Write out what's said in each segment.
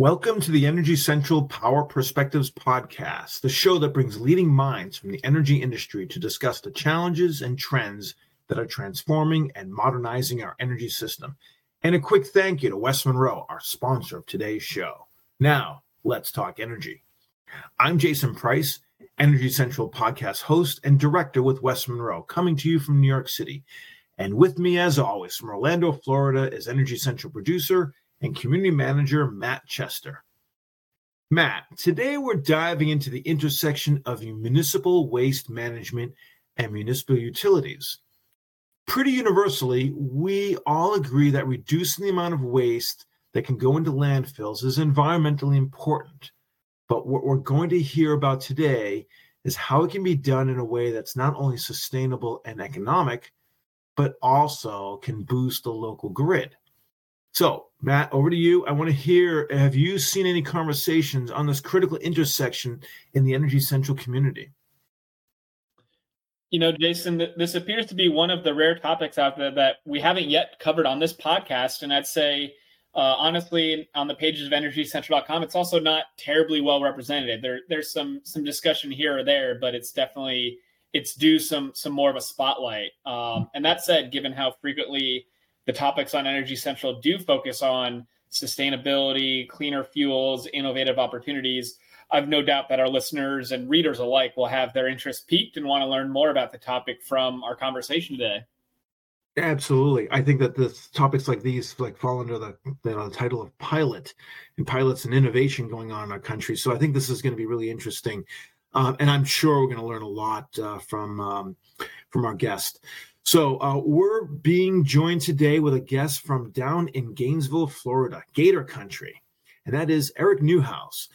Welcome to the Energy Central Power Perspectives podcast, the show that brings leading minds from the energy industry to discuss the challenges and trends that are transforming and modernizing our energy system. And a quick thank you to West Monroe, our sponsor of today's show. Now, let's talk energy. I'm Jason Price, Energy Central podcast host and director with West Monroe, coming to you from New York City. And with me, as always, from Orlando, Florida, is Energy Central producer and community manager Matt Chester. Matt, today we're diving into the intersection of municipal waste management and municipal utilities. Pretty universally, we all agree that reducing the amount of waste that can go into landfills is environmentally important. But what we're going to hear about today is how it can be done in a way that's not only sustainable and economic, but also can boost the local grid. So, Matt, over to you. I want to hear have you seen any conversations on this critical intersection in the Energy Central community? You know, Jason, this appears to be one of the rare topics out there that we haven't yet covered on this podcast. And I'd say, uh, honestly, on the pages of EnergyCentral.com, it's also not terribly well represented. There, there's some some discussion here or there, but it's definitely it's due some some more of a spotlight. Um, and that said, given how frequently the topics on Energy Central do focus on sustainability, cleaner fuels, innovative opportunities. I've no doubt that our listeners and readers alike will have their interest piqued and want to learn more about the topic from our conversation today. Absolutely, I think that the topics like these like fall under the, the title of pilot, and pilots and innovation going on in our country. So I think this is going to be really interesting, um, and I'm sure we're going to learn a lot uh, from um, from our guest. So uh, we're being joined today with a guest from down in Gainesville, Florida, Gator Country, and that is Eric Neihaus.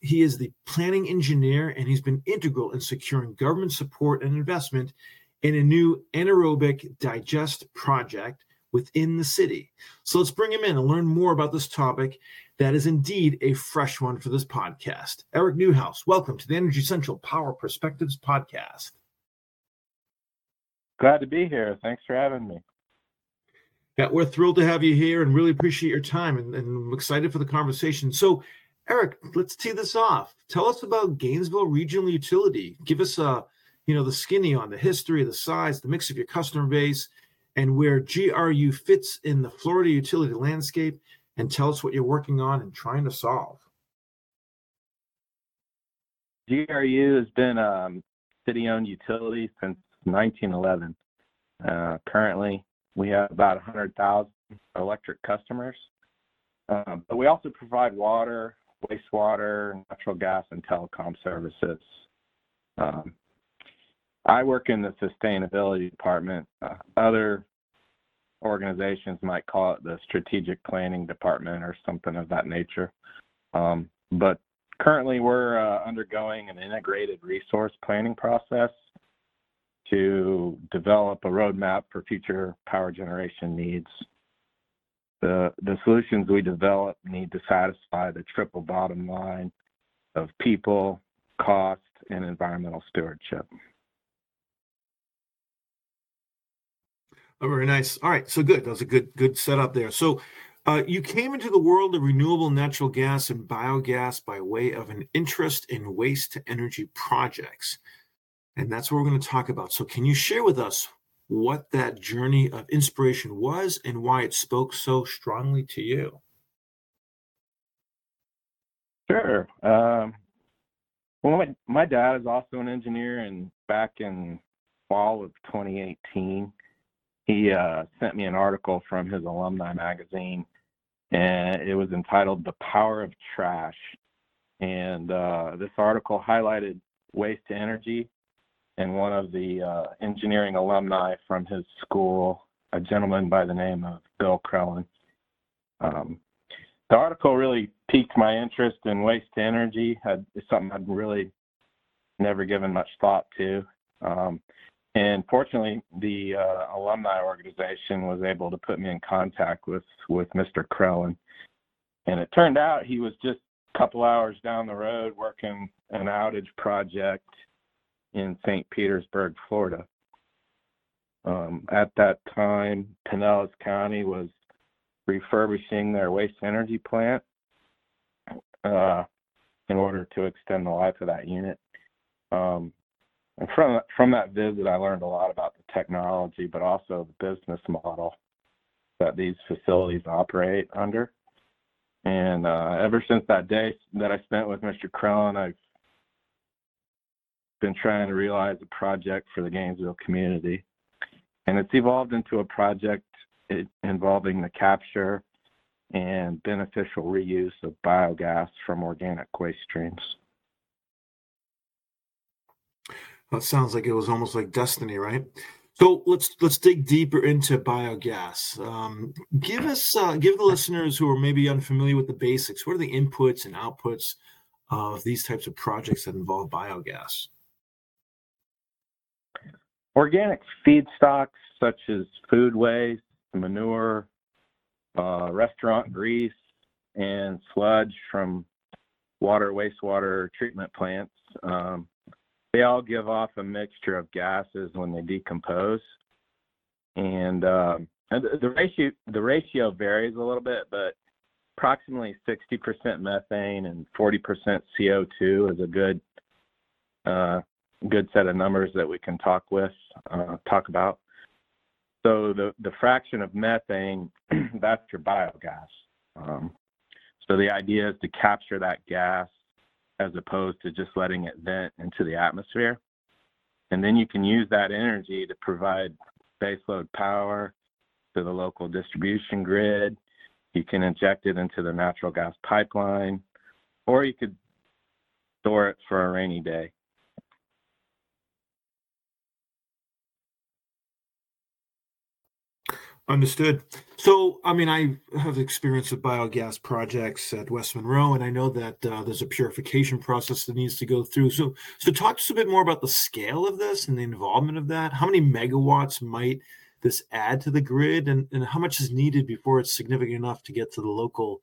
He is the planning engineer, and he's been integral in securing government support and investment in a new anaerobic digest project within the city. So let's bring him in and learn more about this topic that is indeed a fresh one for this podcast. Eric Neihaus, welcome to the Energy Central Power Perspectives podcast. Glad to be here. Thanks for having me. Yeah, we're thrilled to have you here and really appreciate your time and, and I'm excited for the conversation. So, Eric, let's tee this off. Tell us about Gainesville Regional Utility. Give us a, you know, the skinny on the history, the size, the mix of your customer base, and where GRU fits in the Florida utility landscape, and tell us what you're working on and trying to solve. GRU has been a um, city-owned utility since 1911. Uh, currently, we have about 100,000 electric customers, uh, but we also provide water, wastewater, natural gas, and telecom services. Um, I work in the sustainability department. Uh, other organizations might call it the strategic planning department or something of that nature. Um, but currently, we're uh, undergoing an integrated resource planning process to develop a roadmap for future power generation needs. The, the solutions we develop need to satisfy the triple bottom line of people, cost, and environmental stewardship. Oh, very nice. All right, so good. That was a good good setup there. So, uh, you came into the world of renewable natural gas and biogas by way of an interest in waste to energy projects. And that's what we're going to talk about. So, can you share with us what that journey of inspiration was and why it spoke so strongly to you? Sure. Um, well, my, my dad is also an engineer, and back in fall of 2018, he uh, sent me an article from his alumni magazine, and it was entitled "The Power of Trash." And uh, this article highlighted waste to energy and one of the uh, engineering alumni from his school, a gentleman by the name of Bill Krellen. Um, the article really piqued my interest in waste energy. it's something I'd really never given much thought to. Um, and fortunately, the uh, alumni organization was able to put me in contact with, with Mr. Krellen. And it turned out he was just a couple hours down the road working an outage project in St. Petersburg, Florida. Um, at that time, Pinellas County was refurbishing their waste energy plant, uh, in order to extend the life of that unit. Um, and from from that visit, I learned a lot about the technology, but also the business model that these facilities operate under. And uh, ever since that day that I spent with Mr. Krellen, I've been trying to realize a project for the Gainesville community. And it's evolved into a project involving the capture and beneficial reuse of biogas from organic waste streams. That sounds like it was almost like destiny, right? So let's let's dig deeper into biogas. Um, give us uh, give the listeners who are maybe unfamiliar with the basics. What are the inputs and outputs of these types of projects that involve biogas? Organic feedstocks such as food waste, manure, uh, restaurant grease, and sludge from water wastewater treatment plants. Um, they all give off a mixture of gases when they decompose, and, um, and the ratio the ratio varies a little bit, but approximately 60% methane and 40% CO2 is a good uh, good set of numbers that we can talk with uh, talk about. So the the fraction of methane that's your biogas. Um, so the idea is to capture that gas as opposed to just letting it vent into the atmosphere. And then you can use that energy to provide baseload power to the local distribution grid. You can inject it into the natural gas pipeline, or you could store it for a rainy day. Understood. So, I mean, I have experience with biogas projects at West Monroe, and I know that uh, there's a purification process that needs to go through. So, so talk to us a bit more about the scale of this and the involvement of that. How many megawatts might this add to the grid, and, and how much is needed before it's significant enough to get to the local,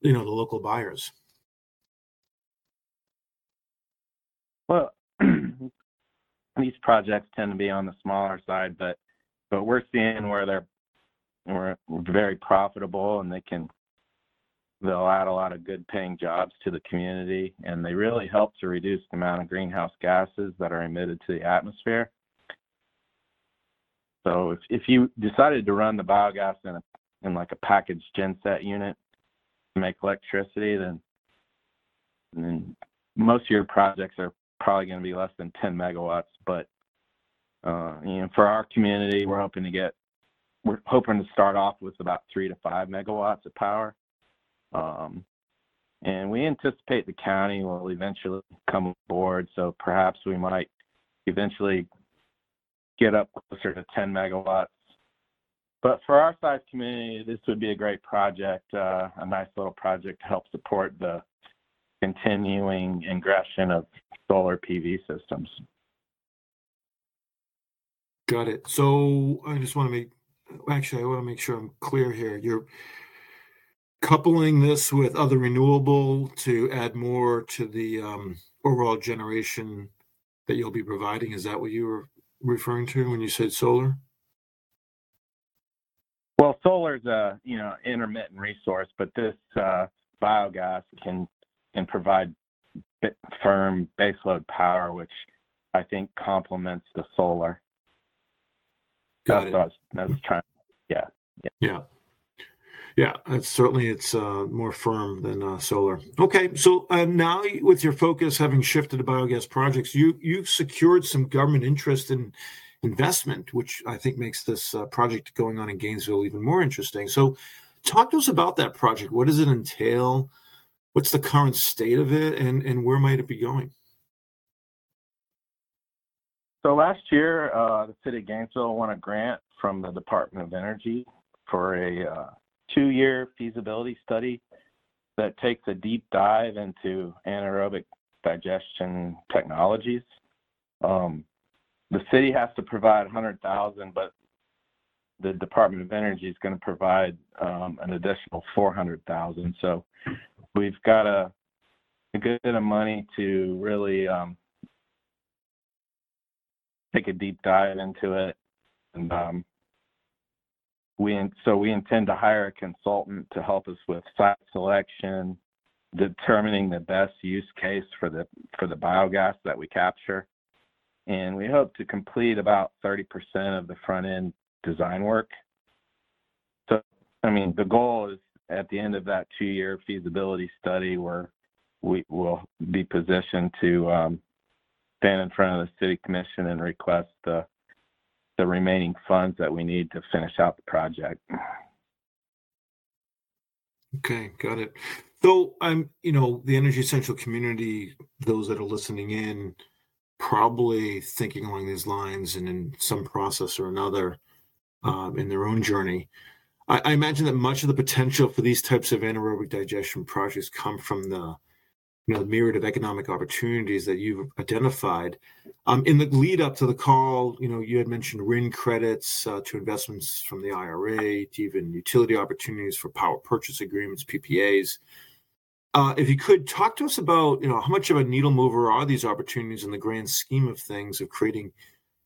you know, the local buyers? Well, these projects tend to be on the smaller side, but but we're seeing where they're we're, very profitable and they can they'll add a lot of good paying jobs to the community and they really help to reduce the amount of greenhouse gases that are emitted to the atmosphere. So if, if you decided to run the biogas in a in like a packaged genset unit to make electricity then then most of your projects are probably going to be less than 10 megawatts but uh, you know for our community we're hoping to get we're hoping to start off with about three to five megawatts of power. Um, and we anticipate the county will eventually come aboard. So perhaps we might eventually get up closer to 10 megawatts. But for our size community, this would be a great project, uh, a nice little project to help support the continuing ingression of solar PV systems. Got it. So I just want to make actually, I want to make sure I'm clear here. You're coupling this with other renewable to add more to the um, overall generation that you'll be providing. Is that what you were referring to when you said solar? Well, solar is a you know intermittent resource, but this uh, biogas can can provide firm baseload power, which I think complements the solar. Got it. That's, that's trying. Yeah. Yeah. Yeah. Yeah, it's certainly it's uh, more firm than uh, solar. Okay, so uh, now with your focus having shifted to biogas projects, you you've secured some government interest in investment, which I think makes this uh, project going on in Gainesville even more interesting. So, talk to us about that project. What does it entail? What's the current state of it, and and where might it be going? So last year, uh, the city of Gainesville won a grant from the Department of Energy for a uh, two-year feasibility study that takes a deep dive into anaerobic digestion technologies. Um, the city has to provide 100,000, but the Department of Energy is going to provide um, an additional 400,000. So we've got a, a good bit of money to really um, take a deep dive into it. And um, we so we intend to hire a consultant to help us with site selection, determining the best use case for the for the biogas that we capture, and we hope to complete about 30% of the front end design work. So, I mean, the goal is at the end of that two-year feasibility study, where we will be positioned to um, stand in front of the city commission and request the the remaining funds that we need to finish out the project. Okay, got it. So I'm, you know, the Energy Central community, those that are listening in, probably thinking along these lines and in some process or another um, in their own journey. I, I, imagine that much of the potential for these types of anaerobic digestion projects come from the you know the myriad of economic opportunities that you've identified. Um, in the lead up to the call, you know, you had mentioned RIN credits uh, to investments from the IRA, to even utility opportunities for power purchase agreements, PPAs. Uh, if you could talk to us about, you know, how much of a needle mover are these opportunities in the grand scheme of things of creating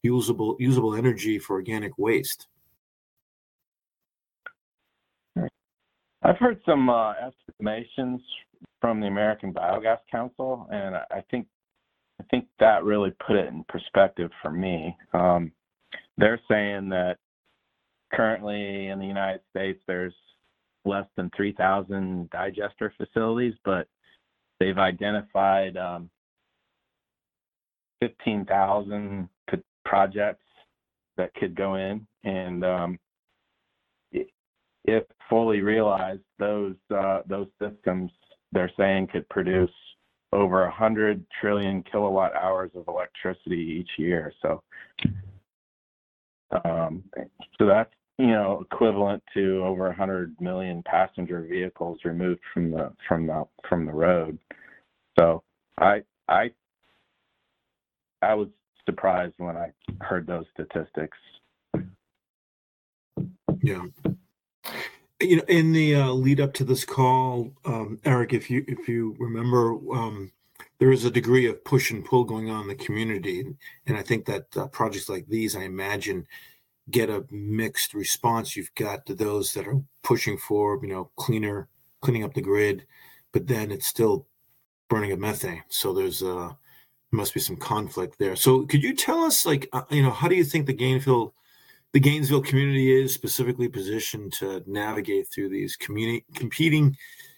usable usable energy for organic waste? I've heard some uh, estimations from the American Biogas Council, and I think I think that really put it in perspective for me. Um, they're saying that currently in the United States there's less than 3,000 digester facilities, but they've identified um, 15,000 projects that could go in, and um, if fully realized, those uh, those systems they're saying could produce over 100 trillion kilowatt hours of electricity each year. So, um, so that's you know equivalent to over 100 million passenger vehicles removed from the from the from the road. So I I I was surprised when I heard those statistics. Yeah you know, in the uh, lead up to this call, um, Eric, if you if you remember, um, there is a degree of push and pull going on in the community, and I think that uh, projects like these, I imagine, get a mixed response. You've got those that are pushing for, you know, cleaner, cleaning up the grid, but then it's still burning of methane. So there's uh, must be some conflict there. So could you tell us, like, uh, you know, how do you think the Gainesville the Gainesville community is specifically positioned to navigate through these community competing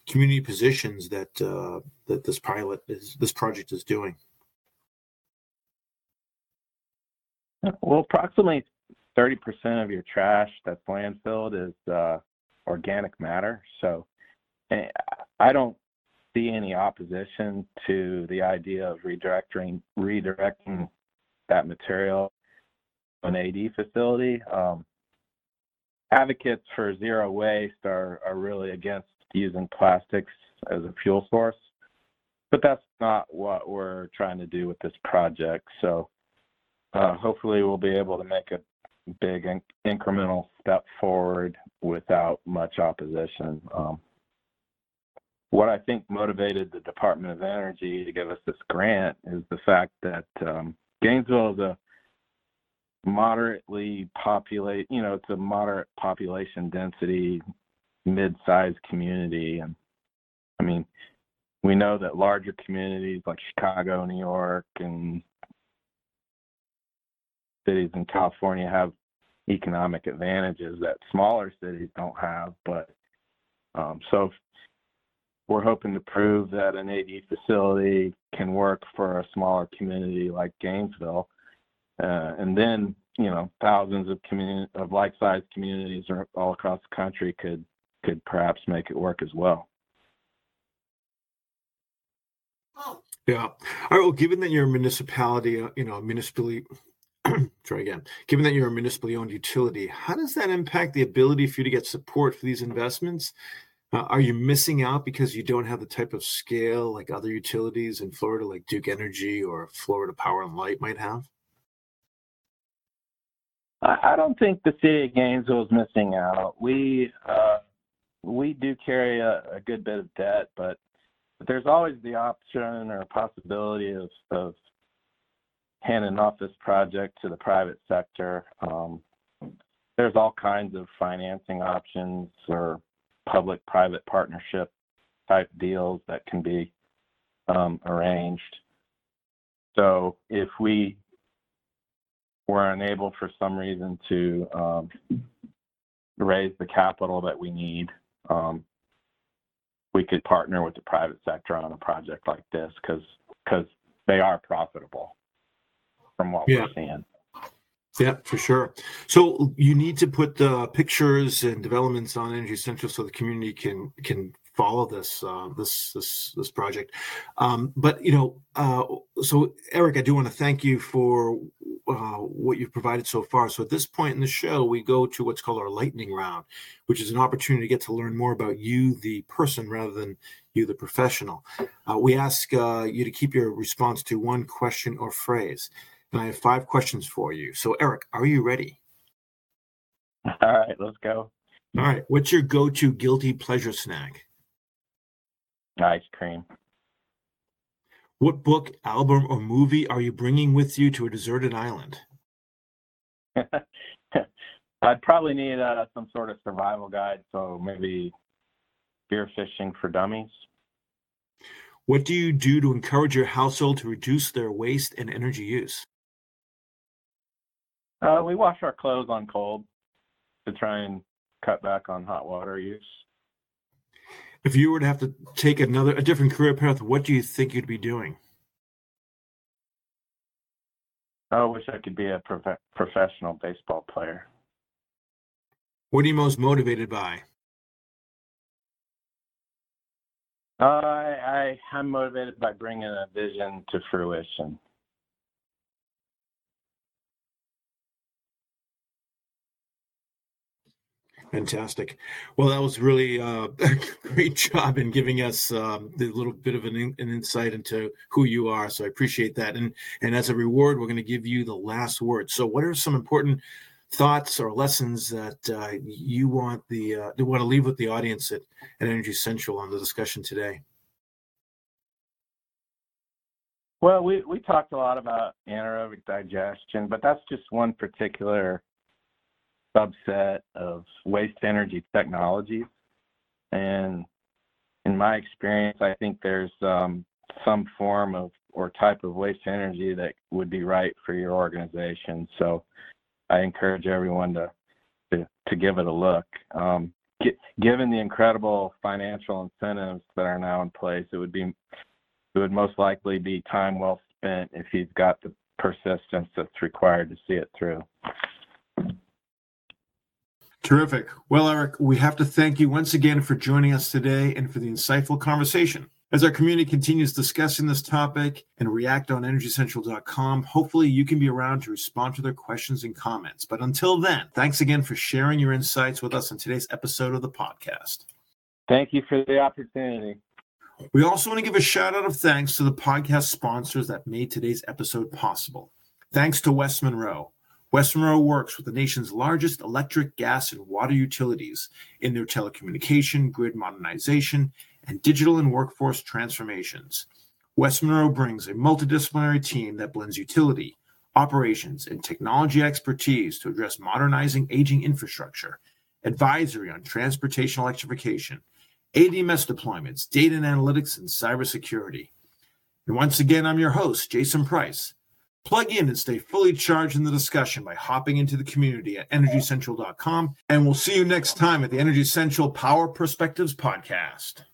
community positions that uh, that this pilot is this project is doing. Well, approximately thirty percent of your trash that's landfilled is uh, organic matter. So eh, I don't see any opposition to the idea of redirecting redirecting that material an AD facility. Um, advocates for zero waste are, are really against using plastics as a fuel source, but that's not what we're trying to do with this project. So uh, hopefully we'll be able to make a big in- incremental step forward without much opposition. Um, what I think motivated the Department of Energy to give us this grant is the fact that um, Gainesville is a moderately populate, you know, it's a moderate population density, mid-sized community. And I mean, we know that larger communities like Chicago, New York, and cities in California have economic advantages that smaller cities don't have. But um, so we're hoping to prove that an AD facility can work for a smaller community like Gainesville uh, and then, you know, thousands of community of like-sized communities all across the country could could perhaps make it work as well. Yeah. All right. Well, given that you're a municipality, uh, you know, a municipally, try again. Given that you're a municipally owned utility, how does that impact the ability for you to get support for these investments? Uh, are you missing out because you don't have the type of scale like other utilities in Florida, like Duke Energy or Florida Power and Light might have? I don't think the city of Gainesville is missing out. We uh, we do carry a, a, good bit of debt, but, but there's always the option or possibility of, of handing off this project to the private sector. Um, there's all kinds of financing options or public-private partnership type deals that can be um, arranged. So if we were unable for some reason to um, raise the capital that we need, um, we could partner with the private sector on a project like this because because they are profitable from what yeah. we're seeing. Yeah, for sure. So you need to put the pictures and developments on Energy Central so the community can can follow this uh, this this this project. Um, but you know, uh, so Eric, I do want to thank you for uh, what you've provided so far. So at this point in the show, we go to what's called our lightning round, which is an opportunity to get to learn more about you, the person, rather than you, the professional. Uh, we ask uh, you to keep your response to one question or phrase. And I have five questions for you. So, Eric, are you ready? All right, let's go. All right. What's your go to guilty pleasure snack? Ice cream. What book, album, or movie are you bringing with you to a deserted island? I'd probably need uh, some sort of survival guide, so maybe spear fishing for dummies. What do you do to encourage your household to reduce their waste and energy use? Uh, we wash our clothes on cold to try and cut back on hot water use. If you were to have to take another a different career path, what do you think you'd be doing? I wish I could be a prof- professional baseball player. What are you most motivated by? Uh, I, I I'm motivated by bringing a vision to fruition. Fantastic. Well, that was really uh, a great job in giving us um, the little bit of an, in, an, insight into who you are. So I appreciate that. And and as a reward, we're going to give you the last word. So, what are some important thoughts or lessons that uh, you want the uh, you want to leave with the audience at, at Energy Central on the discussion today? Well, we we talked a lot about anaerobic digestion, but that's just one particular subset of waste energy technologies. And in my experience, I think there's um, some form of or type of waste energy that would be right for your organization. So I encourage everyone to to, to give it a look. Um, given the incredible financial incentives that are now in place, it would be it would most likely be time well spent if you've got the persistence that's required to see it through. Terrific. Well, Eric, we have to thank you once again for joining us today and for the insightful conversation. As our community continues discussing this topic and react on energycentral.com, hopefully you can be around to respond to their questions and comments. But until then, thanks again for sharing your insights with us on today's episode of the podcast. Thank you for the opportunity. We also want to give a shout out of thanks to the podcast sponsors that made today's episode possible. Thanks to West Monroe West Monroe works with the nation's largest electric, gas, and water utilities in their telecommunication, grid modernization, and digital and workforce transformations. West Monroe brings a multidisciplinary team that blends utility, operations, and technology expertise to address modernizing aging infrastructure, advisory on transportation electrification, ADMS deployments, data and analytics, and cybersecurity. And once again, I'm your host, Jason Price. Plug in and stay fully charged in the discussion by hopping into the community at energycentral.com. And we'll see you next time at the Energy Central Power Perspectives Podcast.